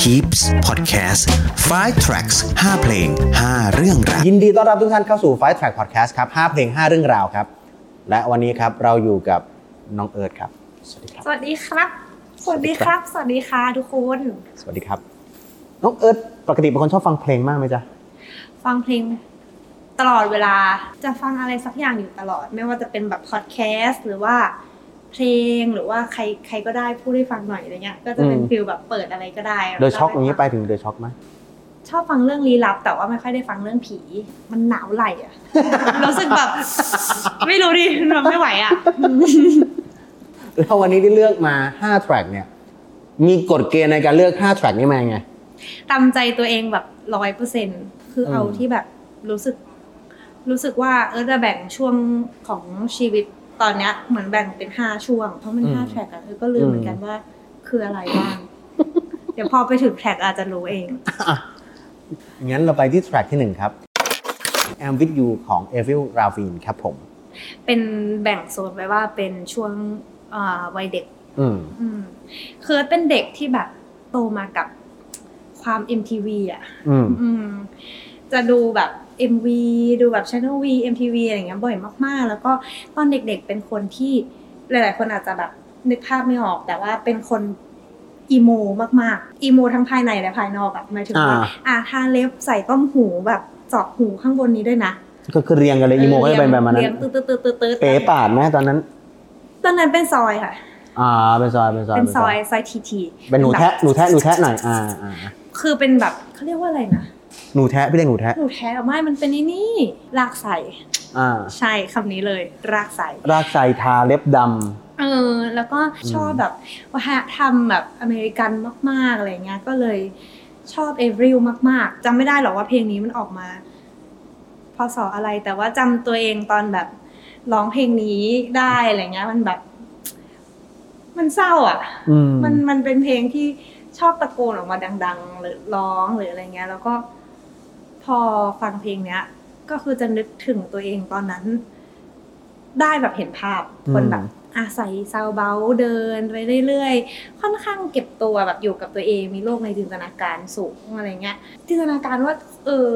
Peeps Podcast 5 tracks 5 เพลง 5 เรื่องราว ยินดีต้อนรับทุกท่านเข้าสู่ Fight Track Podcast ครับ 5 เพลง 5 เรื่องราวครับ และวันนี้ครับเราอยู่กับน้องเอิร์ธครับ สวัสดีครับ สวัสดีครับ สวัสดีครับ สวัสดีค่ะทุกคน สวัสดีครับ น้องเอิร์ธปกติเป็นคนชอบฟังเพลงมากไหมจ๊ะ ฟังเพลงตลอดเวลา จะฟังอะไรสักอย่างอยู่ตลอด ไม่ว่าจะเป็นแบบพอดแคสต์หรือว่า เพลงหรือว่าใครใครก็ได้พูดให้ฟังหน่อยอะไรเงี้ย ก็จะเป็น feel แบบเปิดอะไรก็ได้ The Shock อย่างนี้ไปถึง The Shock ไหมชอบฟังเรื่องลี้ลับ แต่ว่าไม่ค่อยได้ฟังเรื่องผี มันไม่ไหวอะรู้สึกแบบ ไม่รู้ดิมันไม่ไหวอะแล้ววันนี้ที่เลือกมา5 track เนี่ย มีกฎเกณฑ์ในการเลือก5 track นี้มายังไงตามใจตัวเองแบบร้อยเปอร์เซ็นคือเอาอืมที่แบบรู้สึก รู้สึกว่าเออจะแบ่งช่วงของชีวิต ตอนเนี้ยเหมือนแบ่งเป็นห้าช่วง เพราะมันห้าแทร็กอะเออก็ลืมเหมือนกันว่า คืออะไรบ้าง เดี๋ยวพอไปถึงแทร็กอาจจะรู้เอง งั้นเราไปที่ track ที่1ครับ I'm with you ของ Avril Lavigne ครับผม เป็นแบ่งโซนไว้ว่าเป็นช่วงอ่าวัยเด็กอืมอืมคือเป็นเด็กที่แบบโตมากับความ MTV อะอืมอืมจะดูแบบ MV ดูแบบ Channel V MTV อะไรอย่างเงี้ยบ่อยมากๆ แล้วก็ตอนเด็กๆเป็นคนที่หลาย ๆ คนอาจจะแบบนึกภาพไม่ออก แต่ว่าเป็นคนอีโมมากๆอีโมทั้งภายในและภายนอกอะหมายถึงว่าอ่าอ่าทาเล็บใส่ต้มหูแบบเจาะหูข้างบนนี้ด้วยนะก็คือเรียงกันเลยอีโมก็จะเป็นแบบนั้นเรียงตืดตืดตืดตืดตืดเป๋ปาดไหมตอนนั้น ตอนนั้นเป็นซอยค่ะ อ่าเป็นซอยเป็นซอยเป็นซอยซอยทีทีเป็นหนูแทะหนูแทะหนูแทะหน่อยอ่าอ่าอ่าคือเป็นแบบเขาเรียกว่าอะไรนะ หนูแทะพี่เรียกหนูแทะหนูแท้ไม่มันเป็นไอ้นี่รากใสอ่าใช่คำนี้เลย รากใสรากไซทาเล็บดเออแล้วก็ชอบแบบวัฒนธรรมแบบอเมริกันมากๆอะไรเงี้ยก็เลยชอบเอ r ริลมากๆจำไม่ได้หรอกว่าเพลงนี้มันออกมาพศอะไรแต่ว่าจำตัวเองตอนแบบร้องเพลงนี้ได้อะไรเงี้ย มันแบบ มันเศร้า อะำอืมมันมันเป็นเพลงที่ชอบตะโกนออกมาดัง ๆ หรือร้องหรืออะไรเงี้ย แล้วก็ พอฟังเพลงเนี้ย ก็คือจะนึกถึงตัวเองตอนนั้น ได้แบบเห็นภาพคนแบบอาศัยซาวเบาเดินไปเรื่อยๆ ค่อนข้างเก็บตัวแบบอยู่กับตัวเองมีโลกในจินตนาการสูงอะไรเงี้ย จินตนาการว่า เออ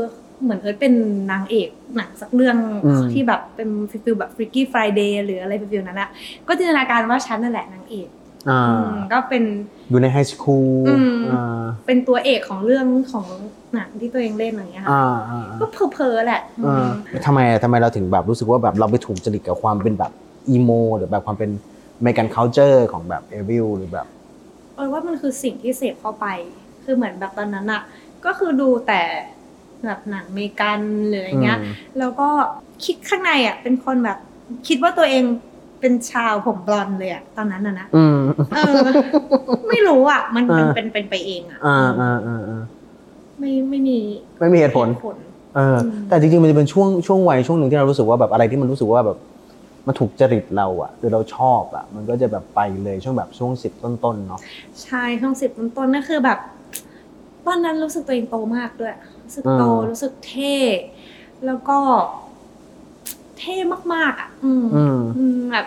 เหมือนเอิร์ธเป็นนางเอกหนังสักเรื่องที่แบบเป็น feel แบบ Freaky Friday หรืออะไร feel นั้นอะก็จินตนาการว่าฉันนั่นแหละนางเอกอ่าอืม ก็เป็นอยู่ใน high school อืมอ่าเป็นตัวเอกของเรื่องของหนังที่ตัวเองเล่นอย่างเงี้ยค่ะอ่าอ่าก็เพ้อๆแหละอือ่ามทำไมทำไมเราถึงแบบรู้สึกว่าแบบเราไปถูกจริตกับความเป็นแบบ emo หรือแบบความเป็นเมกัน culture ของแบบ Avril หรือแบบเออว่ามันคือสิ่งที่เสพเข้าไป คือเหมือนแบบตอนนั้นอะก็คือดูแต่แบบหนังอเมริกันหรืออะไรเงี้ยอืมแล้วก็คิดข้างในอะเป็นคนแบบคิดว่าตัวเอง เป็นชาวผมบลอนด์เลยอะตอนนั้นอะนะอืมเออ ไม่รู้อะมันมันอ่าเป็นเป็นไปเองอะอ่าอ่าอ่าอ่าไม่ไม่มี ไม่มีเหตุผลผลเอออมแต่จริงๆมันจะเป็นช่วงช่วงวัยช่วงหนึ่งที่เรารู้สึกว่าแบบอะไรที่มันรู้สึกว่าแบบมันถูกจริตเราอะหรือเราชอบอะมันก็จะแบบไปเลยช่วงแบบช่วงสิบต้นๆเนาะใช่ช่วงสิบต้นๆนั่นคือแบบตอนนั้นรู้สึกตัวเองโตมากด้วยรู้สึกโตอืมรู้สึกเท่แล้วก็ เท่มากๆอะอืมอืมอืมแบบ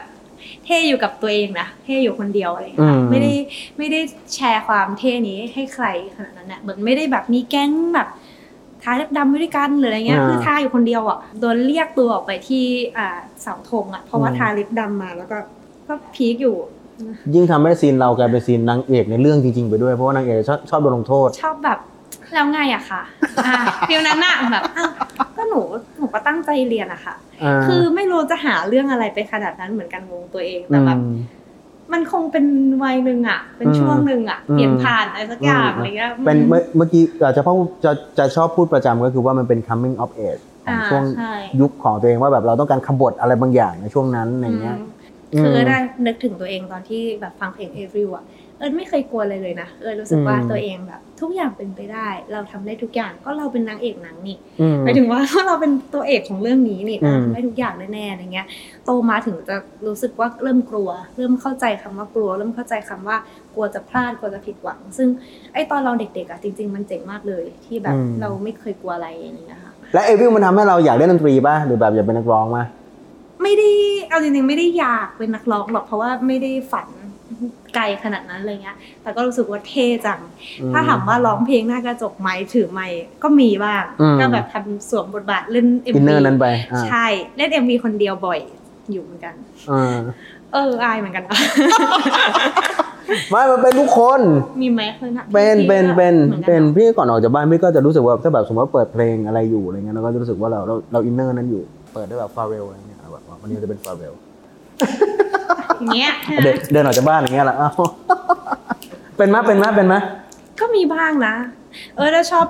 เท่อยู่กับตัวเองนะเท่อยู่คนเดียวอะไรอย่างอืเงี้ยมไม่ได้ไม่ได้แชร์ความเท่นี้ให้ใครขนาดนั้นนะเหมือนไม่ได้แบบมีแก๊งแบบทาเล็บดำไว้ด้วยกันหรืออะไรเงี้ยอ่าคือทาอยู่คนเดียวอะโดนเรียกตัวออกไปที่อ่าเสาธงอะเพราะว่าอืมทาเล็บดำมาแล้วก็ก็ peak อยู่ ยิ่งทำให้ scene เรากลายเป็นซีนนางเอกในเรื่องจริง ๆ ไปด้วยเพราะว่านางเอกชอบชอบโดนลงโทษ ชอบแบบแล้วไงอะค่ะอ่า feel นั้นอะแบบอ้าว ก็หนูหนูก็ตั้งใจเรียนอะค่ะาคือไม่รู้จะหาเรื่องอะไรไปขนาดนั้นเหมือนกันงงตัวเองแต่แบบอืมมันคงเป็นวัยหนึ่งอะเป็นอืมช่วงหนึ่งอะอืมเปลี่ยนผ่านอะไรสักอย่างอืมอะไรเงี้ยเป็นอืมเมื่อเมื่อกี้อาจจะพ่อจะจะชอบพูดประจำก็คือว่ามันเป็น coming of age ของอ่าช่วงใช่ยุคของตัวเองว่าแบบเราต้องการขบฏอะไรบางอย่างในช่วงนั้นอะไรเงี้ยอืมคือมได้นึกถึงตัวเองตอนที่แบบฟังเพลงเอริวอะ เอิญไม่เคยกลัวเลยเลยนะ เอิญรู้สึกว่าอืมตัวเองแบบ ทุกอย่างเป็นไปได้ เราทำได้ทุกอย่างก็เราเป็นนางเอกหนังนี่อืมหมายถึงว่าเราเป็นตัวเอกของเรื่องนี้นี่อืเรามทำได้ทุกอย่างแน่ๆอะไรเงี้ย โตมาถึงจะรู้สึกว่าเริ่มกลัว เริ่มเข้าใจคำว่ากลัว เริ่มเข้าใจคำว่ากลัวจะพลาดกลัวจะผิดหวัง ซึ่งไอ้ตอนเราเด็กๆอะจริง ๆ มันเจ๋งมากเลย ที่แบบเราไม่เคยกลัวอะไรอย่างเงี้ยค่ะและ Avril มันทำให้เราอยากเล่นดนตรีป่ะหรือแบบอยากเป็นนักร้องป่ะไม่ได้เอาจริงๆไม่ได้อยากเป็นนักร้องหรอกเพราะว่าไม่ได้ฝัน ไกลขนาดนั้นอะไรเงี้ย แต่ก็รู้สึกว่าเท่จัง ถ้าถามว่าร้องเพลงหน้ากระจกไหมถือไมค์ก็มีบ้างอืมก็แบบทำสวมบทบาทเล่นเอ็ม inner นั้นไปอ่าใช่ เล่น MV คนเดียวบ่อยอยู่เหมือนกันอ่าเอออายเหมือนกันนะไม่มันเป็นทุกคน มีไหมเคยนะเป็นที่เป็นเป็นหมือกัเป็นหรอพี่ก่อนออกจากบ้านพี่ก็จะรู้สึกว่าถ้าแบบสมมติว่าเปิดเพลงอะไรอยู่อะไรเงี้ยเราก็จะรู้สึกว่าเราเราเราอินเนอร์นั้นอยู่ เปิดด้วยแบบฟาเรลอะไรเงี้ยแบบว่าวันนี้จะเป็นฟาเรล อย่างเงี้ยเดินเดินออกจากบ้านอย่างเงี้ยแหละอ้าวเป็นไหมเป็นไหมเป็นไหมก็มีบ้างนะ เออแล้วชอบ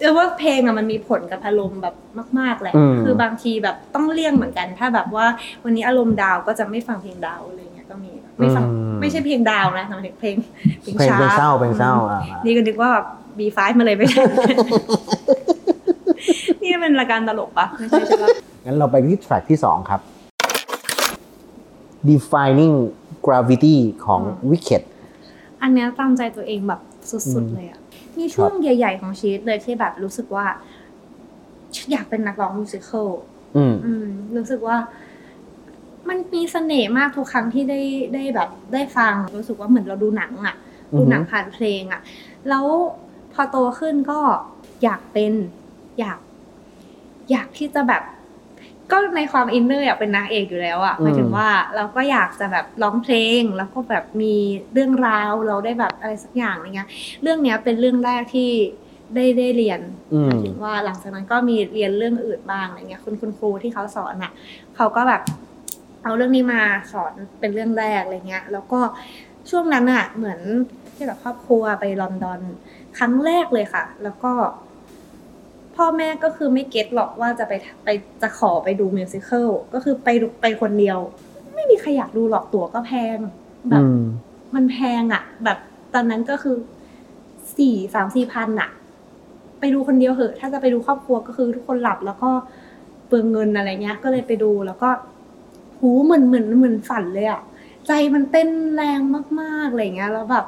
เออว่าเพลงอะมันมีผลกับอารมณ์แบบมาก ๆแหละอืมคือบางทีแบบต้องเลี่ยงเหมือนกัน ถ้าแบบว่าวันนี้อารมณ์ดาวน์ก็จะไม่ฟังเพลงดาวน์อะไรเงี้ยก็มีไม่ฟังไม่ใช่เพลงดาวน์นะหมายถึงเพลงเพลงเพลงช้าเพลงเศร้าเพลงเศร้าอ่าอ่านี่ก็นึกว่าแบบ B5 มาเลยไม่ใช่นี่เป็นรายการตลกปะไม่ใช่ใช่ปะงั้นเราไปที่แทร็กที่สองครับ defining gravity ของ Wicked อันเนี้ยตามใจตัวเองแบบสุดๆเลยอะมีช่วงใหญ่ๆของชีวิตเลยที่แบบรู้สึกว่า อยากเป็นนักร้องมิวสิควลอืมอืมรู้สึกว่า มันมีเสน่ห์มากทุกครั้งที่ได้ได้แบบได้ฟัง รู้สึกว่าเหมือนเราดูหนังอะ่ะอือฮึดูหนังผ่านเพลงอะ่ะแล้วพอโตขึ้นก็อยากเป็นอยาก อยากที่จะแบบ ก็ในความอินเนอร์อยากเป็นนางเอกอยู่แล้วอะ่ะหมายถึงว่าเราก็อยากจะแบบร้องเพลง แล้วก็แบบมีเรื่องราวเราได้แบบอะไรสักอย่างอะไรเงี้ย เรื่องเนี้ยเป็นเรื่องแรกที่ได้ได้เรียนอืมหมายถึงว่าหลังจากนั้นก็มีเรียนเรื่องอื่นบ้างอะไรเงี้ยคุณคุณครูที่เขาสอนอะเขาก็แบบเอาเรื่องนี้มาสอนเป็นเรื่องแรกอะไรเงี้ย แล้วก็ช่วงนั้นอะเหมือนที่กับครอบครัวไปลอนดอนครั้งแรกเลยค่ะ แล้วก็ พ่อแม่ก็คือไม่เก็ตหรอกว่าจะไปไปจะขอไปดูมิวสิควลก็คือไปดูไปคนเดียว ไม่มีใครอยากดูหรอกตั๋วก็แพงแบบอืมมันแพงอะแบบตอนนั้นก็คือสี่สามสี่พันอะไปดูคนเดียวเหอะ ถ้าจะไปดูครอบครัวก็คือทุกคนหลับแล้วก็เปลืองเงินอะไรเงี้ย ก็เลยไปดูแล้วก็หูเหมือนเหมือนเหมือนฝันเลยอะใจมันเต้นแรงมากๆอะไรเงี้ยแล้วแบบ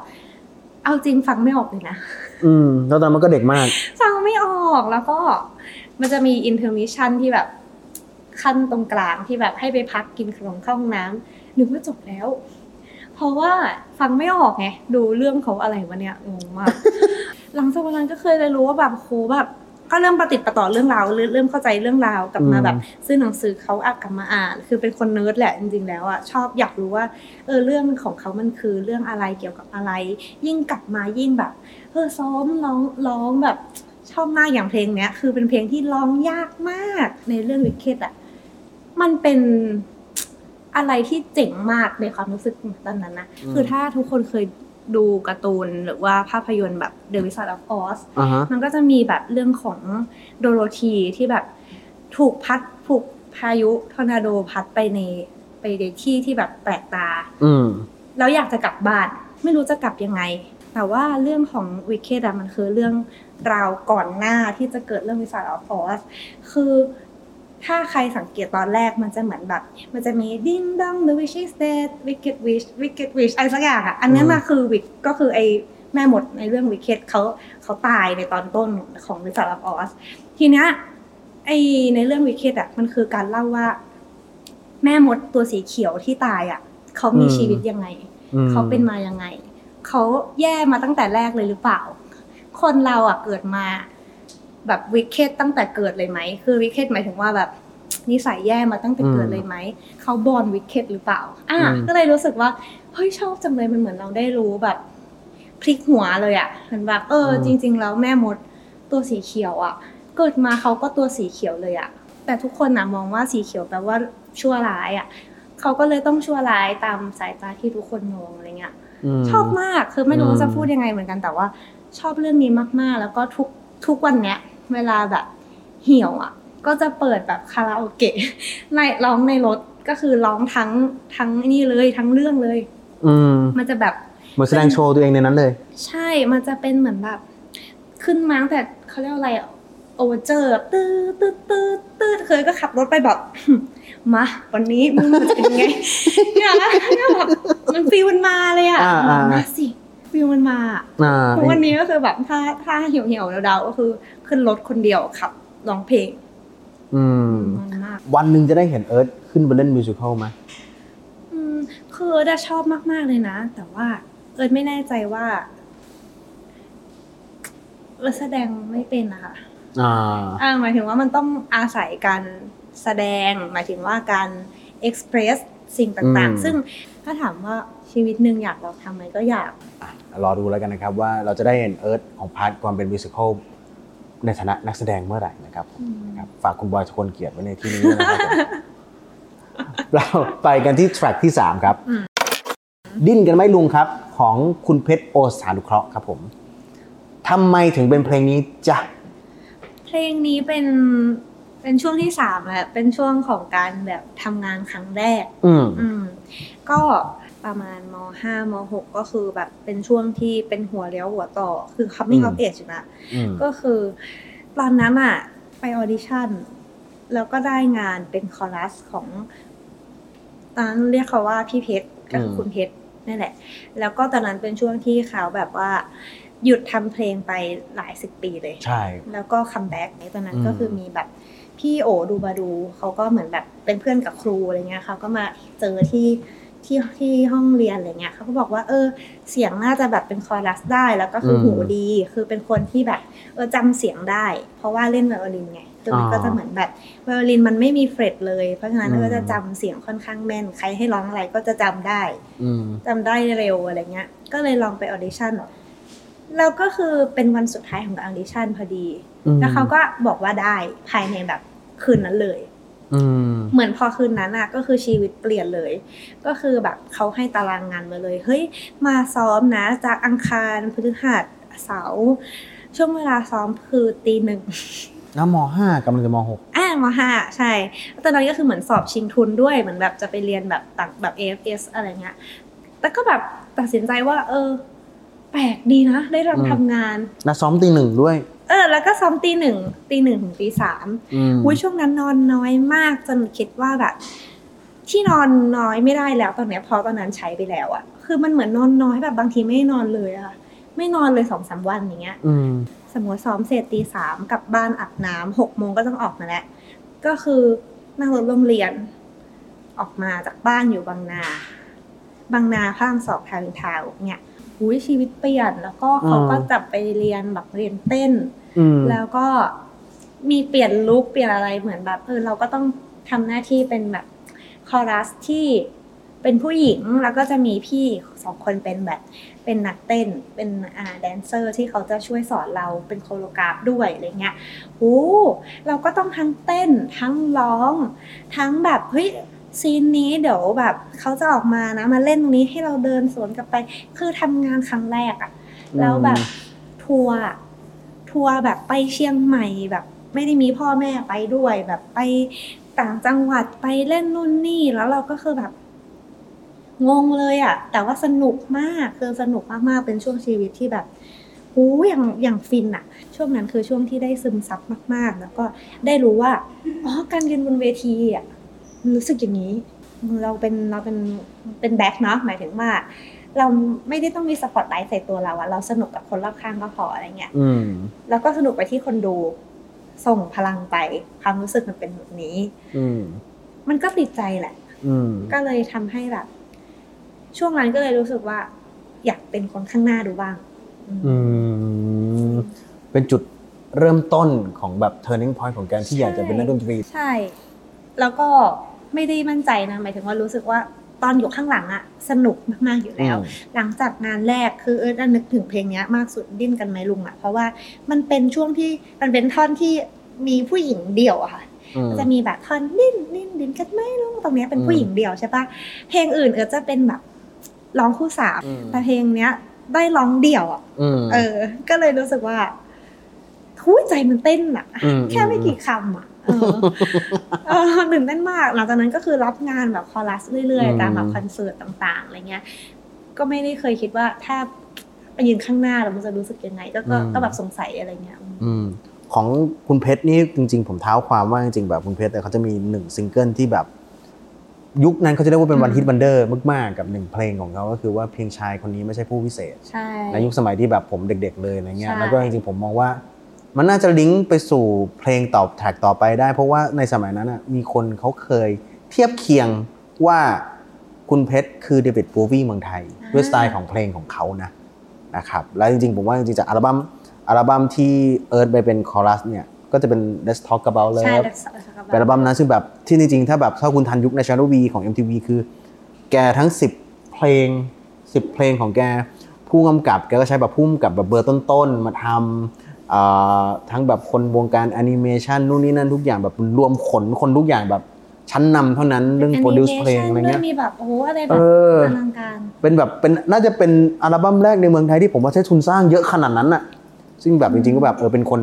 เอาจริงฟังไม่ออกเลยนะ อืมแล้วตอนนั้นมันก็เด็กมาก ฟังไม่ออกแล้วก็มันจะมี intermission ที่แบบคั่นตรงกลางที่แบบให้ไปพักกินขนมเข้าห้องน้ำนึกว่าจบแล้ว เพราะว่าฟังไม่ออกไงดูเรื่องเขาอะไรวะเนี่ยงงมาก หลังจากวันนั้นก็เคยเลยรู้ว่าแบบโหแบบ ก็เริ่มประติดประต่อเรื่องราวเริ่มเริ่มเข้าใจเรื่องราวกลับมาอืมแบบซื้อหนังสือเขาอะกลับมาอ่าน คือเป็นคนเนิร์ดแหละจริงๆแล้วอะชอบอยากรู้ว่าเออเรื่องของเขามันคือเรื่องอะไรเกี่ยวกับอะไร ยิ่งกลับมายิ่งแบบเออซ้อมร้องร้องแบบชอบมากอย่างเพลงเนี้ย คือเป็นเพลงที่ร้องยากมากในเรื่องวิกเก็ตอะมันเป็นอะไรที่เจ๋งมากในความรู้สึกตอนนั้นนะอืมคือถ้าทุกคนเคย ดูการ์ตูนหรือว่าภาพยนตร์แบบ The Wizard of Oz อ่าฮะมันก็จะมีแบบเรื่องของโดโรธีที่แบบถูกพัดถูกพายุทอร์นาโดพัดไปในไปในที่ที่แบบแปลกตา อืมแล้วอยากจะกลับบ้าน ไม่รู้จะกลับยังไง แต่ว่าเรื่องของ Wicked อะมันคือเรื่องราวก่อนหน้าที่จะเกิดเรื่องวิสา of Oz คือ ถ้าใครสังเกตตอนแรกมันจะเหมือนแบบ มันจะมี Ding dong the witch is dead wicked witch wicked witch อะไรสักอย่างอะอันนั้นอืมน่ะคือวิกก็คือไอแม่มดในเรื่อง Wicked เขาเขาตายในตอนต้นของวิสา of Oz ทีเนี้ยไอในเรื่องวิกเกตอะมันคือการเล่าว่า แม่มดตัวสีเขียวที่ตายอะเขามีอืมชีวิตยังไงอืมเขาเป็นมายังไง เขาแย่มาตั้งแต่แรกเลยหรือเปล่า คนเราอะเกิดมา แบบวิกเ e ตตั้งแต่เกิดเลยไหมคือวิกเ e ตหมายถึงว่าแบบนิสัยแย่มาตั้งแต่เกิดเลยไหมเขาบอลวิกเ e ตหรือเปล่าอะอืมก็เลยรู้สึกว่าเฮ้ยชอบจังเลยมันเหมือนเราได้รู้แบบพลิกหัวเลยอะเหมือนแบบเออ จริง ๆ แล้วแม่มดตัวสีเขียวอะ เกิดมาเขาก็ตัวสีเขียวเลยอะ แต่ทุกคนนะมองว่าสีเขียวแปลว่าชั่วร้ายอะเขาก็เลยต้องชั่วร้ายตามสายตาที่ทุกคนมองอะไรเงี้ยมชอบมากคือไม่รู้อืมจะพูดยังไงเหมือนกันแต่ว่า ชอบเรื่องนี้มากๆ แล้วก็ทุกทุกวันเนี้ย เวลาแบบเหี่ยวอะ ก็จะเปิดแบบคาราโอเกะในร้องในรถก็คือร้องทั้งทั้งนี่เลยทั้งเรื่องเลย อืมมันจะแบบเหมือนแสดงโชว์ตัวเองในนั้นเลย ใช่มันจะเป็นเหมือนแบบ ขึ้นมาตั้งแต่เขาเรียกว่าอะไรอะโอเวอร์เจอร์แบบตื้อตื้อตื้อตื้อเคยก็ขับรถไปแบบมาวันนี้มึงมันจะเป็นยังไงเนี่ยนะเนี่ยแบบมัน feel มันมาเลยอะอ่าอ่ามาสิ feel มันมาอะอ่าทุกวันนี้ก็คือแบบถ้าถ้าเหี่ยวเหี่ยวๆ down ๆก็คือขึ้นรถคนเดียวขับร้องเพลง อืมมันมากวันหนึ่งจะได้เห็นเอิร์ธขึ้นไปเล่น musical ไหมอืมคือเอิร์ธอะชอบมากๆเลยนะ แต่ว่าเอิร์ธไม่แน่ใจว่าเอิร์ธแสดงไม่เป็นนะคะอ่าอ่าหมายถึงว่ามันต้องอาศัยการแสดง หมายถึงว่าการ express สิ่งต่างอืมๆซึ่ง ถ้าถามว่าชีวิตหนึ่งอยากลองทำไหมก็อยากอะรอดูแล้วกันนะครับว่าเราจะได้เห็นเอิร์ธของ part ความเป็น musical ในฐานะนักแสดงเมื่อไหร่นะครับผมอืมนะครับฝากคุณบอยสกลเกียรติไว้ในที่นี้ด้วยนะครับผมเราไปกันที่แทร็กที่ 3 ครับอืมดิ้นกันไหมลุงครับของคุณเพชรโอสถานุเคราะห์ครับผมทำไมถึงเป็นเพลงนี้จ๊ะ เพลงนี้เป็นเป็นช่วงที่สามแหละเป็นช่วงของการแบบทำงานครั้งแรก อืม อืม ก็ประมาณมห้ามหกก็คือแบบเป็นช่วงที่เป็นหัวเลี้ยวหัวต่อ คือ coming อืม of age อยู่นะอืมก็คือ ตอนนั้นอะไป audition แล้วก็ได้งานเป็นคอรัสของ ตอนนั้นเรียกเขาว่าพี่เพชรกับอืมคุณเพชรนั่นแหละ แล้วก็ตอนนั้นเป็นช่วงที่เขาแบบว่า หยุดทำเพลงไปหลายสิบปีเลย ใช่ แล้วก็ comeback ในตอนนั้นอืมก็คือมีแบบพี่โอดูบาดู เขาก็เหมือนแบบเป็นเพื่อนกับครูอะไรเงี้ยเขาก็มาเจอที่ ที่ที่ห้องเรียนอะไรเงี้ยเขาก็บอกว่า เออ เสียงน่าจะแบบเป็นคอรัสได้แล้วก็คืออมหูดี คือเป็นคนที่แบบ เออจำเสียงได้ เพราะว่าเล่นไวโอลินไงคือมันอ๋อก็จะเหมือนแบบไวโอลินมันไม่มี fret เลย เพราะฉะนั้นอืมก็จะจำเสียงค่อนข้างแม่น ใครให้ร้องอะไรก็จะจำได้อืมจำได้เร็วอะไรเงี้ย ก็เลยลองไป audition แล้วก็คือเป็นวันสุดท้ายของการ audition พอดีอืมแล้วเขาก็บอกว่าได้ภายในแบบคืนนั้นเลยอืม เหมือนพอคืนนั้นอะก็คือชีวิตเปลี่ยนเลย ก็คือแบบเขาให้ตารางงานมาเลย เฮ้ย มาซ้อมนะ จากอังคารพฤหัสเสาร์ช่วงเวลาซ้อมคือตีหนึ่งแล้วมห้ากำลังจะมหกอ่ามห้าใช่แล้วตอนนั้นก็คือเหมือนสอบชิงทุนด้วยเหมือนแบบจะไปเรียนแบบต่างแบบ AFS อะไรเงี้ยแต่ก็แบบตัดสินใจว่า เออ แปลกดีนะ ได้ลองอืมทำงานนักซ้อมตีหนึ่งด้วย เออ แล้วก็ซ้อมตีหนึ่งตีหนึ่งถึงตีสามอืมอุ้ยช่วงนั้นนอนน้อยมากจนคิดว่าแบบที่นอนน้อยไม่ได้แล้วตอนเนี้ยเพราะตอนนั้นใช้ไปแล้วอะคือมันเหมือนนอนน้อยแบบบางทีไม่นอนเลยอะไม่นอนเลยสองสามวันอย่างเงี้ยอืมสมมติซ้อมเสร็จตีสามกลับบ้านอาบน้ำหกโมงก็ต้องออกมาแล้วก็คือนั่งรถโรงเรียน ออกมาจากบ้านอยู่บางนา บางนาพระรามสองทาวน์อินทาวน์เนี่ย อุ้ยชีวิตเปลี่ยน แล้วก็เขาก็อืมจับไปเรียนแบบเรียนเต้นอืมแล้วก็มีเปลี่ยนลุคเปลี่ยนอะไรเหมือนแบบเออเราก็ต้องทำหน้าที่เป็นแบบคอรัสที่เป็นผู้หญิงแล้วก็จะมีพี่สองคนเป็นแบบเป็นนักเต้นเป็นอ่าแดนเซอร์ที่เขาจะช่วยสอนเราเป็นโคโรกราฟด้วยอะไรเงี้ยโอ้เราก็ต้องทั้งเต้นทั้งร้อง ทั้งแบบเฮ้ย ซีนนี้เดี๋ยวแบบเขาจะออกมานะ มาเล่นตรงนี้ให้เราเดินสวนกลับไป คือทำงานครั้งแรกอะแล้วแบบทัวร์อะทัวร์แบบไปเชียงใหม่แบบ ไม่ได้มีพ่อแม่ไปด้วยแบบไปต่างจังหวัดไปเล่นนู่นนี่แล้วเราก็คือแบบงงเลยอะแต่ว่าสนุกมากคือสนุกมากๆเป็นช่วงชีวิตที่แบบหูอย่างอย่างฟินอะช่วงนั้นคือช่วงที่ได้ซึมซับมากๆ แล้วก็ได้รู้ว่าอ๋อการยืนบนเวทีอะมัน รู้สึกอย่างนี้เราเป็นเราเป็นเป็นแบ็คเนาะหมายถึงว่า เราไม่ได้ต้องมีสปอตไลท์ใส่ตัวเราอะเราสนุกกับคนรอบข้างก็พออะไรเงี้ยอืมแล้วก็สนุกไปที่คนดูส่งพลังไปความรู้สึกมันเป็นแบบนี้อืมมันก็ติดใจแหละอืมก็เลยทำให้แบบช่วงนั้นก็เลยรู้สึกว่า อยากเป็นคนข้างหน้าดูบ้างอืมอืมเป็นจุดเริ่มต้นของแบบ turning point ของการที่อยากจะเป็นนักดนตรี ใช่ แล้วก็ ไม่ได้มั่นใจนะหมายถึงว่ารู้สึกว่าตอนอยู่ข้างหลังอะสนุกมากๆอยู่แล้วอืมหลังจากงานแรกคือเออนึกถึงเพลงเนี้ยมากสุดดิ้นกันไหมลุงอะเพราะว่ามันเป็นช่วงที่มันเป็นท่อนที่มีผู้หญิงเดี่ยวอะค่ะอืมจะมีแบบท่อนดิ้นดิ้นดิ้นกันไหมลุงตรงเนี้ยเป็นผู้หญิงเดี่ยวใช่ปะเพลงอื่นเออจะเป็นแบบร้องคู่สามอืมแต่เพลงเนี้ยได้ร้องเดี่ยวอะอืมเออ ก็เลยรู้สึกว่าทุยใจมันเต้นอะอืมแค่ไม่กี่คำอะเออเออ ตื่นเต้นมากหลังจากนั้นก็คือรับงานแบบคอรัสเรื่อยอืมๆตามแบบคอนเสิร์ตต่างๆอะไรเงี้ย ก็ไม่ได้เคยคิดว่าถ้าไปยืนข้างหน้าแล้วมันจะรู้สึกยังไง ก็ก็ก็แบบสงสัยอะไรเงี้ยอืมของคุณเพชรนี่จริง ๆ ผมเท้าความว่าจริงๆแบบคุณเพชรแต่เขาจะมีหนึ่งซิงเกิลที่แบบยุคนั้นเขาจะเรียกว่าเป็นวันอืม hit wonder มากๆ กับหนึ่งเพลงของเขาก็คือว่าเพียงชายคนนี้ไม่ใช่ผู้วิเศษใช่ในยุคสมัยที่แบบผมเด็ก ๆ เลยอะไรเงี้ยใช่แล้วก็จริงๆผมมองว่า มันน่าจะลิงก์ไปสู่เพลงต่อแท็กต่อไปได้ เพราะว่าในสมัยนั้นอะมีคนเขาเคยเทียบเคียงว่าคุณเพชรคือเดวิดโบวีเมืองไทยอ่าด้วยสไตล์ของเพลงของเขานะนะครับแล้วจริงๆ ผมว่าจริงๆจากอัลบั้มอัลบั้มที่เอิร์ธไปเป็นคอรัสเนี่ยก็จะเป็น Let's Talk About ใช่ Love แล้วสักสักเป็นอัลบั้มนั้นซึ่งแบบที่จริงๆ ถ้าแบบถ้าคุณทันยุค National V ของ MTV คือ แกทั้ง 10 เพลง 10 เพลงของแกผู้กำกับแกก็ใช้แบบผู้กำกับแบบเบอร์ต้นๆ มาทำอ่า ทั้งแบบคนวงการแอนิเมชันนู่นนี่นั่นทุกอย่างแบบรวมขนคนทุกอย่างแบบชั้นนำเท่านั้นเรื่อง produce เพลงอะไรด้วเงี้ยยมีแบบโอ้โหอะไรแบเอบออลังการเป็นแบบเป็นน่าจะเป็นอัลบั้มแรกในเมืองไทยที่ผมว่าใช้ทุนสร้างเยอะขนาดนั้นน่ะซึ่งแบบจริงๆก็แบบเออเป็นคน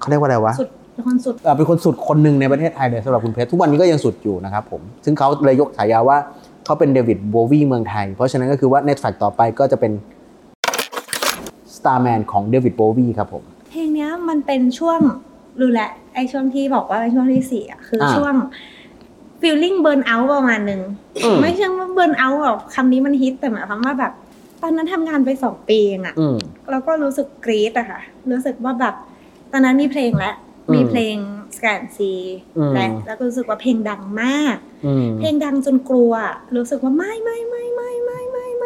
เขาเรียกว่าอะไรวะสุดเป็นคนสุดเอ่อเป็นคนสุดคนหนึ่งในประเทศไทยเลยสำหรับคุณเพชรทุกวันนี้ก็ยังสุดอยู่นะครับผมซึ่งเขาเลยยกฉายาว่าเขาเป็นเดวิดโบวีเมืองไทย เพราะฉะนั้นก็คือว่าในแฟลกต่อไปก็จะเป็น Starman ของเดวิดโบวีครับผม เพลงเนี้ยมันเป็นช่วงรู้แหละไอช่วงที่บอกว่าเป็นช่วงที่สี่อะคืออาช่วง feeling burn out ประมาณหนึ่งอืมไม่ใช่ว่า burn out แบบคำนี้มันฮิตแต่หมายความว่าแบบ ตอนนั้นทำงานไปสองปีเองอะอืมแล้วก็รู้สึกกรี๊ดอะค่ะ รู้สึกว่าแบบ ตอนนั้นมีเพลงแล้วอืมมีเพลงสแกนซีอืมและแล้วก็รู้สึกว่าเพลงดังมากอืมเพลงดังจนกลัว รู้สึกว่าไม่ไม่ไม่ไม่ไม่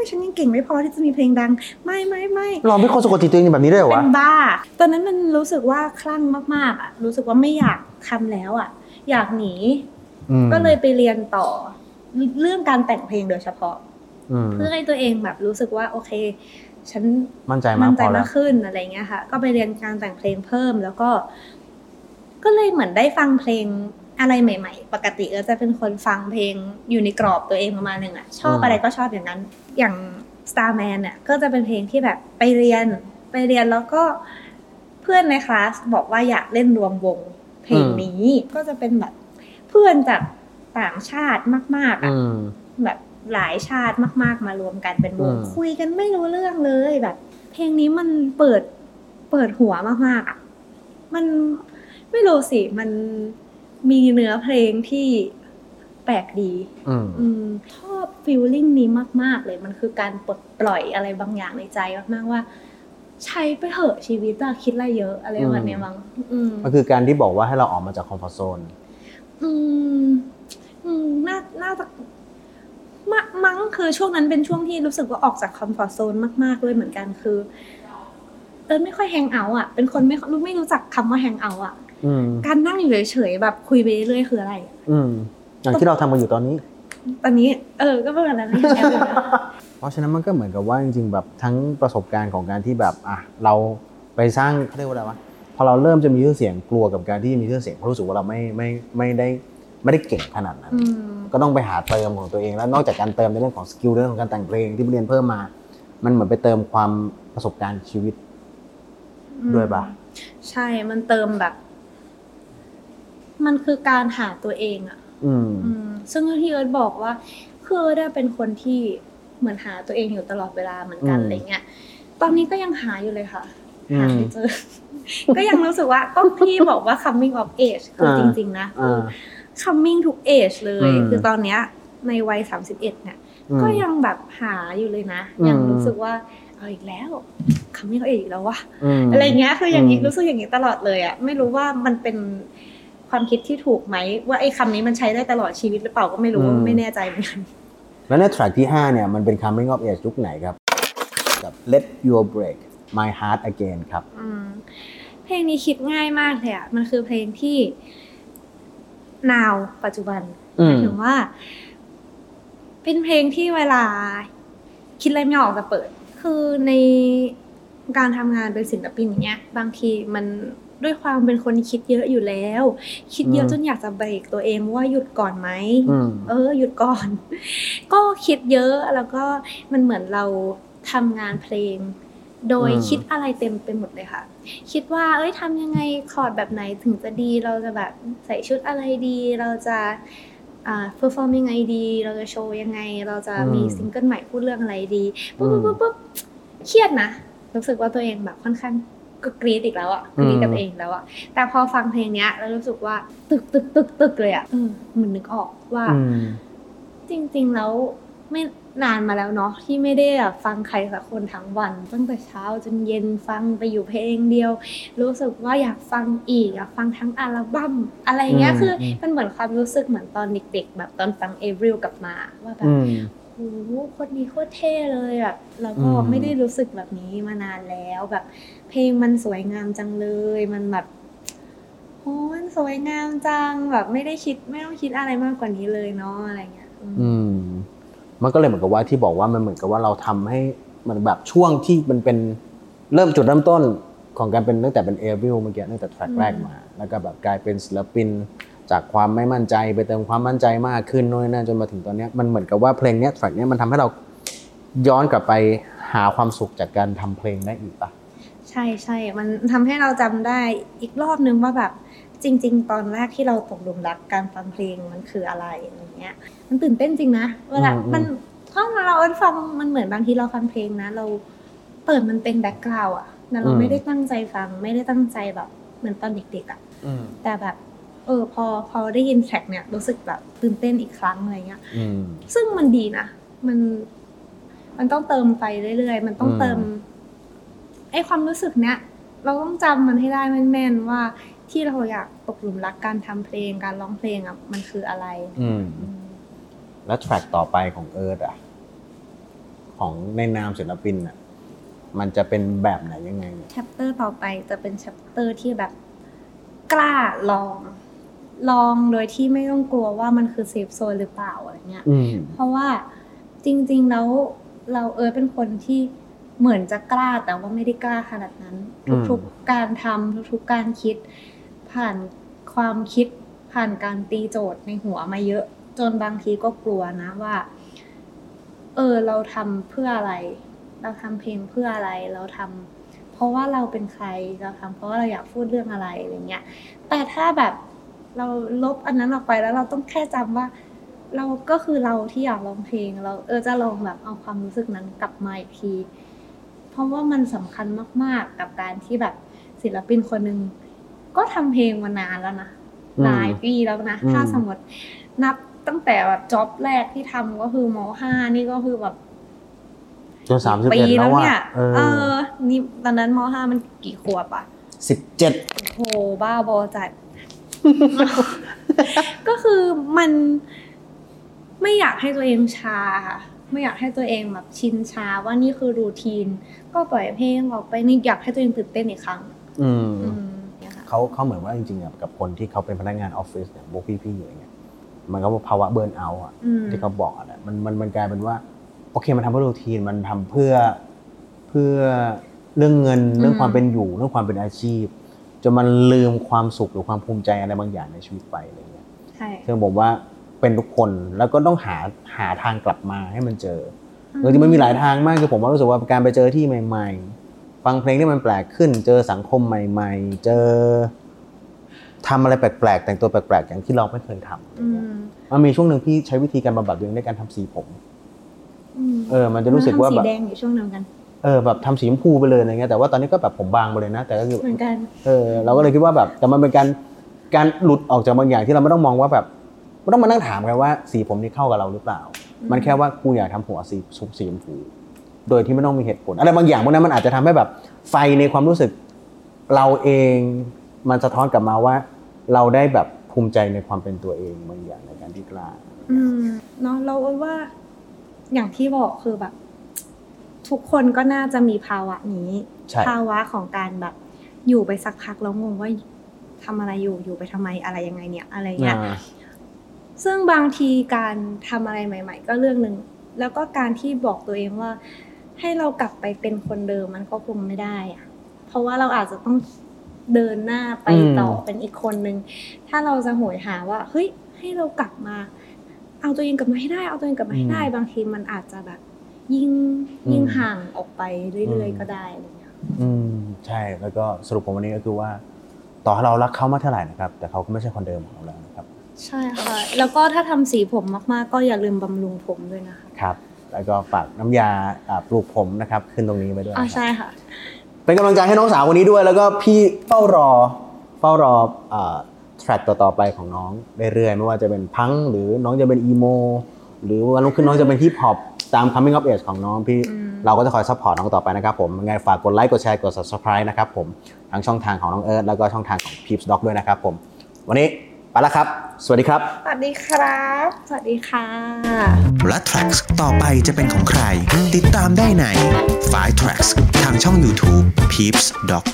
ไม่ไม่ฉันยังเก่งไม่พอที่จะมีเพลงดัง ไม่ไม่ไม่เราไม่คนสะกดจิตตัวเองแบบนี้ได้เหรอเป็วะนบ้า ตอนนั้นมันรู้สึกว่าคลั่งมากๆอะรู้สึกว่าไม่อยากทำแล้วอะ อยากหนีอืมก็เลยไปเรียนต่อ เรื่องการแต่งเพลงโดยเฉพาะอืมเพื่อให้ตัวเองแบบรู้สึกว่าโอเค ฉันมั่นใจมากมั่นพใจอแล้มาวกขึ้นอะไรเงี้ยค่ะ ก็ไปเรียนการแต่งเพลงเพิ่มแล้วก็ ก็เลยเหมือนได้ฟังเพลง อะไรใหม่ ๆ ปกติเออจะเป็นคนฟังเพลงอยู่ในกรอบตัวเองประมาณหนึ่งอะชอบอืมอะไรก็ชอบอย่างนั้น อย่าง Starman เนี่ยก็จะเป็นเพลงที่แบบไปเรียนไปเรียนแล้วก็เพื่อนในคลาสบอกว่าอยากเล่นรวมวงเพลงนี้ก็จะเป็นแบบเพื่อนจากต่างชาติมาก ๆอะอืมแบบหลายชาติมาก ๆ มารวมกันเป็นวงอืมคุยกันไม่รู้เรื่องเลยแบบ เพลงนี้มันเปิดเปิดหัวมากๆอะมันไม่รู้สิมัน มีเนื้อเพลงที่แปลกดีอืมอืมชอบฟีลลิ่งนี้มาก ๆ เลย มันคือการปลดปล่อยอะไรบางอย่างในใจมาก ๆ ว่า ใช้ไปเถอะชีวิตอะคิดอะไรเยอะอะไรแบบเนี้ยมั้งอืมก็คือการที่บอกว่าให้เราออกมาจากคอมฟอร์ทโซนอืมอืมน่าน่าจะมะมั้งคือช่วงนั้นเป็นช่วงที่รู้สึกว่าออกจากคอมฟอร์ z โซนมาก ๆ เลยเหมือนกันคือเออไม่ค่อยแฮงเอาท์อะ เป็นคนไม่รู้ไม่รู้จักคำว่าแฮงเอาท์อะอืม การนั่งอยู่เฉยๆแบบคุยไปเรื่อยๆคืออะไรอะอืมอย่างที่เราทำกันอยู่ตอนนี้ ตอนนี้ เออ ก็ประมาณนั้นนะแอบอยู่นะเพราะฉะนั้นมันก็เหมือนกับว่าจริงๆแบบทั้งประสบการณ์ของการที่แบบอะเราไปสร้างเขาเรียกว่าอะไรวะพอเราเริ่มจะมีชื่อเสียงกลัวกับการที่มีชื่อเสียงเพราะรู้สึกว่าเราไม่ไม่ไม่ได้ไม่ได้เก่งขนาดนั้นอืมก็ต้องไปหาเติมของตัวเอง แล้วนอกจากการเติมในเรื่องของ skill เรื่องของการแต่งเพลงที่ไปเรียนเพิ่มมา มันเหมือนไปเติมความประสบการณ์ชีวิตด้วยปะใช่มันเติมแบบ มันคือการหาตัวเองอะอืมอืมซึ่งที่เอิร์ธบอกว่า คือเอิร์ธอะเป็นคนที่เหมือนหาตัวเองอยู่ตลอดเวลาเหมือนกันอืมอะไรเงี้ย ตอนนี้ก็ยังหาอยู่เลยค่ะอืมหาไม่เจอ ก็ยังรู้สึกว่าก็พี่บอกว่า coming of age คืออาจริง ๆ นะคืออ่า coming ทุก age เลยอืมคือตอนเนี้ย ในวัยสามสิบเอ็ดเนี่ยอืมก็ยังแบบหาอยู่เลยนะอืมยังรู้สึกว่าเอาอีกแล้ว coming of age อีกแล้ววะมอะไรเงี้ยคืออย่างนี้อืมรู้สึกอย่างนี้ตลอดเลยอะไม่รู้ว่ามันเป็น ความคิดที่ถูกไหม ว่าไอ้คำนี้มันใช้ได้ตลอดชีวิตหรือเปล่าก็ไม่รู้อืม ไม่แน่ใจเหมือนกัน แล้วในแทร็กที่ 5 เนี่ย มันเป็น coming of age ยุคไหนครับ กับ let your break my heart again ครับ อืมเพลงนี้คิดง่ายมากเลยอะมันคือเพลงที่ now ปัจจุบันอืหมมายถึงว่า เป็นเพลงที่เวลา คิดอะไรไม่ออกจะเปิด คือในการทำงานเป็นศิลปินอย่างเงี้ย บางทีมัน ด้วยความเป็นคนคิดเยอะอยู่แล้ว คิดเยอะอืมจนอยากจะเบรกตัวเองว่าหยุดก่อนไหมอืมเออ หยุดก่อน ก็คิดเยอะแล้วก็มันเหมือนเราทำงานเพลง โดยอืมคิดอะไรเต็มไปหมดเลยค่ะ คิดว่า เอ้ยทำยังไงคอร์ดแบบไหนถึงจะดี เราจะแบบใส่ชุดอะไรดี เราจะอ่า perform ยังไงดี เราจะโชว์ยังไง เราจะมีอืมซิงเกิลใหม่พูดเรื่องอะไรดีปุ๊บอืปุ๊มบปุ๊บปุ๊บเครียดนะ รู้สึกว่าตัวเองแบบค่อนข้าง ก็กรี๊ดอีกแล้วอะกรี๊ดกับอืมตัวเองแล้วอะแต่พอฟังเพลงเนี้ยแล้วรู้สึกว่าตึกตึกตึกตึกเลยอะเออมันนึกออกว่าอืมจริง ๆ แล้วไม่นานมาแล้วเนาะที่ไม่ได้แบบฟังใครสักคนทั้งวัน ตั้งแต่เช้าจนเย็นฟังไปอยู่เพลงเดียว รู้สึกว่าอยากฟังอีกอยากฟังทั้งอัลบั้มอะไรเงี้ยอืมคืออมมันเหมือนความรู้สึกเหมือนตอนเด็กๆแบบตอนฟังเอริลกลับมาว่าแบบอืม โอ้โหคนนี้โคตรเท่เลยแบบแล้วก็อืมไม่ได้รู้สึกแบบนี้มานานแล้วแบบ เพลงมันสวยงามจังเลยมันแบบโอ้มันสวยงามจังแบบไม่ได้คิดไม่ต้องคิดอะไรมากกว่านี้เลยเนาะอะไรเงี้ย อืมอืมมันก็เลยเหมือนกับว่าที่บอกว่ามันเหมือนกับว่าเราทำให้มันแบบช่วงที่มันเป็นเริ่มจุดเริ่มต้นของการเป็นตั้งแต่เป็นเอวิลเมื่อกี้ตั้งแต่แทร็กแรกมา แล้วก็แบบกลายเป็นศิลปิน จากความไม่มั่นใจไปเติมความมั่นใจมากขึ้นโน่นนั่นจนมาถึงตอนเนี้ยมันเหมือนกับว่าเพลงเนี้ยแทร็กเนี้ยมันทำให้เราย้อนกลับไปหาความสุขจากการทำเพลงได้อีกปะใช่ใช่มันทำให้เราจำได้อีกรอบนึงว่าแบบจริง ๆ ตอนแรกที่เราตกหลุมรักการฟังเพลงมันคืออะไรอะไรเงี้ย มันตื่นเต้นจริงนะเวลาอืมอืมมันถ้าเราฟังมันเหมือนบางทีเราฟังเพลงนะ เราเปิดมันเป็นแบ็กกราวด์อะแต่เราไม่ได้ตั้งใจฟัง ไม่ได้ตั้งใจแบบเหมือนตอนเด็กๆอะอืมแต่แบบ เออพอพอได้ยินแทร็กเนี่ยรู้สึกแบบตื่นเต้นอีกครั้งอะไรเงี้ยอืมซึ่งมันดีนะมัน มันต้องเติมไปเรื่อยๆ มันต้องอืมเติมไอ้ความรู้สึกเนี้ยเราต้องจำมันให้ได้แม่นๆว่าที่เราอยากตกหลุมรักการทำเพลงการร้องเพลงอะมันคืออะไร อืมอืมแล้ว track ต่อไปของเอิร์ธอะของในนามศิลปินอะมันจะเป็นแบบไหนยังไงเนี่ยแช chapter ต่อไปจะเป็น chapter ที่แบบกล้าลอง ลองโดยที่ไม่ต้องกลัวว่ามันคือเซฟโซนหรือเปล่าอะไรเงี้ยอืมเพราะว่าจริง ๆ แล้วเราเออเป็นคนที่เหมือนจะกล้าแต่ว่าไม่ได้กล้าขนาดนั้นอืมทุกๆการทำทุกๆการคิด ผ่านความคิดผ่านการตีโจทย์ในหัวมาเยอะ จนบางทีก็กลัวนะว่า เออเราทำเพื่ออะไร เราทำเพลงเพื่ออะไรเราทำเพราะว่าเราเป็นใครเราทำเพราะว่าเราอยากพูดเรื่องอะไรอะไรเงี้ยแต่ถ้าแบบ เราลบอันนั้นออกไปแล้วเราต้องแค่จำว่า เราก็คือเราที่อยากร้องเพลงเราเออจะลองแบบเอาความรู้สึกนั้นกลับมาอีกที เพราะว่ามันสำคัญมาก ๆ กับการที่แบบศิลปินคนหนึ่งก็ทำเพลงมานานแล้วนะอืมหลายปีแล้วนะอืมถ้าสมมตินับตั้งแต่แบบจ็อบแรกที่ทำก็คือมห้านี่ก็คือแบบจนสามสิบปีเอ็ดแล้แล้ววว่าเนี่ยเอเอออ นี่ตอนนั้นมห้ามันกี่ขวบอะสิบเจ็ดโหบ้าบอจัด ก็คือมันไม่อยากให้ตัวเองชาค่ะไม่อยากให้ตัวเองแบบชินชาว่านี่คือรูทีน ก็ปล่อยเพลงออกไปนี่อยากให้ตัวเองตื่นเต้นอีกครั้ง อืมอืมเนี่ยค่ะเขาเขาเหมือนว่าจริงๆอะกับคนที่เขาเป็นพนักงานออฟฟิศเนี่ยพวกพี่ๆอย่างเงี้ยมันก็ภาวะเบิร์นเอาท์อะอืมที่เขาบอกอะนะมันมันมันกลายเป็นว่า โอเคมันทำเพื่อรูทีนมันทำเพื่อเพื่อเรื่องเงินเรื่องความเป็นอยู่เรื่องความเป็นอาชีพ จนมันลืมความสุขหรือความภูมิใจอะไรบางอย่างในชีวิตไปอะไรเงี้ยใช่ซึ่งผมว่าเป็นทุกคนแล้วก็ต้องหาหาทางกลับมาให้มันเจอจริงๆมันมีหลายทางมากคือผมว่ารู้สึกว่าการไปเจอที่ใหม่ ๆ ฟังเพลงที่มันแปลกขึ้น เจอสังคมใหม่ ๆ เจอทำอะไรแปลกๆแต่งตัวแปลกๆ อย่างที่เราไม่เคยทำอะไรอืเงี้ยมมันมีช่วงหนึ่งพี่ใช้วิธีการบำบัดตัวเองด้วยการทำสีผมมเออ มันจะรู้สึกว่าทำแบสีบแดงอยู่ช่วงหนึ่งกัน เออแบบทำสีชมพูไปเลยอะไรเงี้ยแต่ว่าตอนนี้ก็แบบผมบางไปเลยนะ แต่ก็คือเหมือนกันเออเราก็เลยคิดว่าแบบแต่มันเป็นการการหลุดออกจากบางอย่างที่เราไม่ต้องมองว่าแบบไม่ต้องมานั่งถามกันว่าสีผมนี้เข้ากับเราหรือเปล่าอืมมันแค่ว่ากูอยากทำหัวสีสุสีชมพูโดยที่ไม่ต้องมีเหตุผลอะไรบางอย่างพวกนั้นมันอาจจะทำให้แบบไฟในความรู้สึกเราเองมันสะท้อนกลับมาว่า เราได้แบบภูมิใจในความเป็นตัวเองบางอย่างในการที่กล้าอืมเนาะเราว่าอย่างที่บอกคือแบบ ทุกคนก็น่าจะมีภาวะนี้ใช่ภาวะของการแบบอยู่ไปสักพักแล้วงงว่าทำอะไรอยู่อยู่ไปทำไมอะไรยังไงเนี่ยอะไรเงี้ยอ่าซึ่งบางทีการทำอะไรใหม่ ๆ ก็เรื่องหนึ่งแล้วก็การที่บอกตัวเองว่า ให้เรากลับไปเป็นคนเดิมมันก็คงไม่ได้อะเพราะว่าเราอาจจะต้องเดินหน้าไปต่ออมเป็นอีกคนนึงถ้าเราจะโหยหาว่าเฮ้ยให้เรากลับมา เอาตัวเองกลับมาให้ได้ เอาตัวเองกลับมาให้ได้ บางทีมันอาจจะแบบ ยิ่งยิ่งห่างออกไปเรื่อยๆ ก็ได้อะไรเงี้ยอืมใช่แล้วก็สรุปของวันนี้ก็คือว่า ต่อให้เรารักเขามากเท่าไหร่นะครับ แต่เขาก็ไม่ใช่คนเดิมของเราแล้วนะครับ ใช่ค่ะ แล้วก็ถ้าทำสีผมมากๆ ก็อย่าลืมบำรุงผมด้วยนะคะครับ แล้วก็ฝากน้ำยาอ่าปลูกผมนะครับ ขึ้นตรงนี้ไว้ด้วยอ่านะครับใช่ค่ะ เป็นกำลังใจให้น้องสาวคนนี้ด้วย แล้วก็พี่เฝ้ารอเฝ้ารอ track ต่อๆไปของน้องเรื่อยๆไม่ว่าจะเป็นพังก์หรือน้องจะเป็น emo หรือวันรุ่งขึ้นน้องจะเป็นฮิปฮอป ตาม coming of age ของน้องพี่เราก็จะคอย support น้องต่อไปนะครับผมยังไงฝากกดไลค์กดแชร์กด subscribe นะครับผมทั้งช่องทางของน้องเอิร์ธแล้วก็ช่องทางของ Peeps Doc ด้วยนะครับผมวันนี้ไปแล้วครับ สวัสดีครับ สวัสดีครับ สวัสดีค่ะและ Tracks ต่อไปจะเป็นของใคร ติดตามได้ใน5 Tracks ทางช่อง YouTube Peeps Doc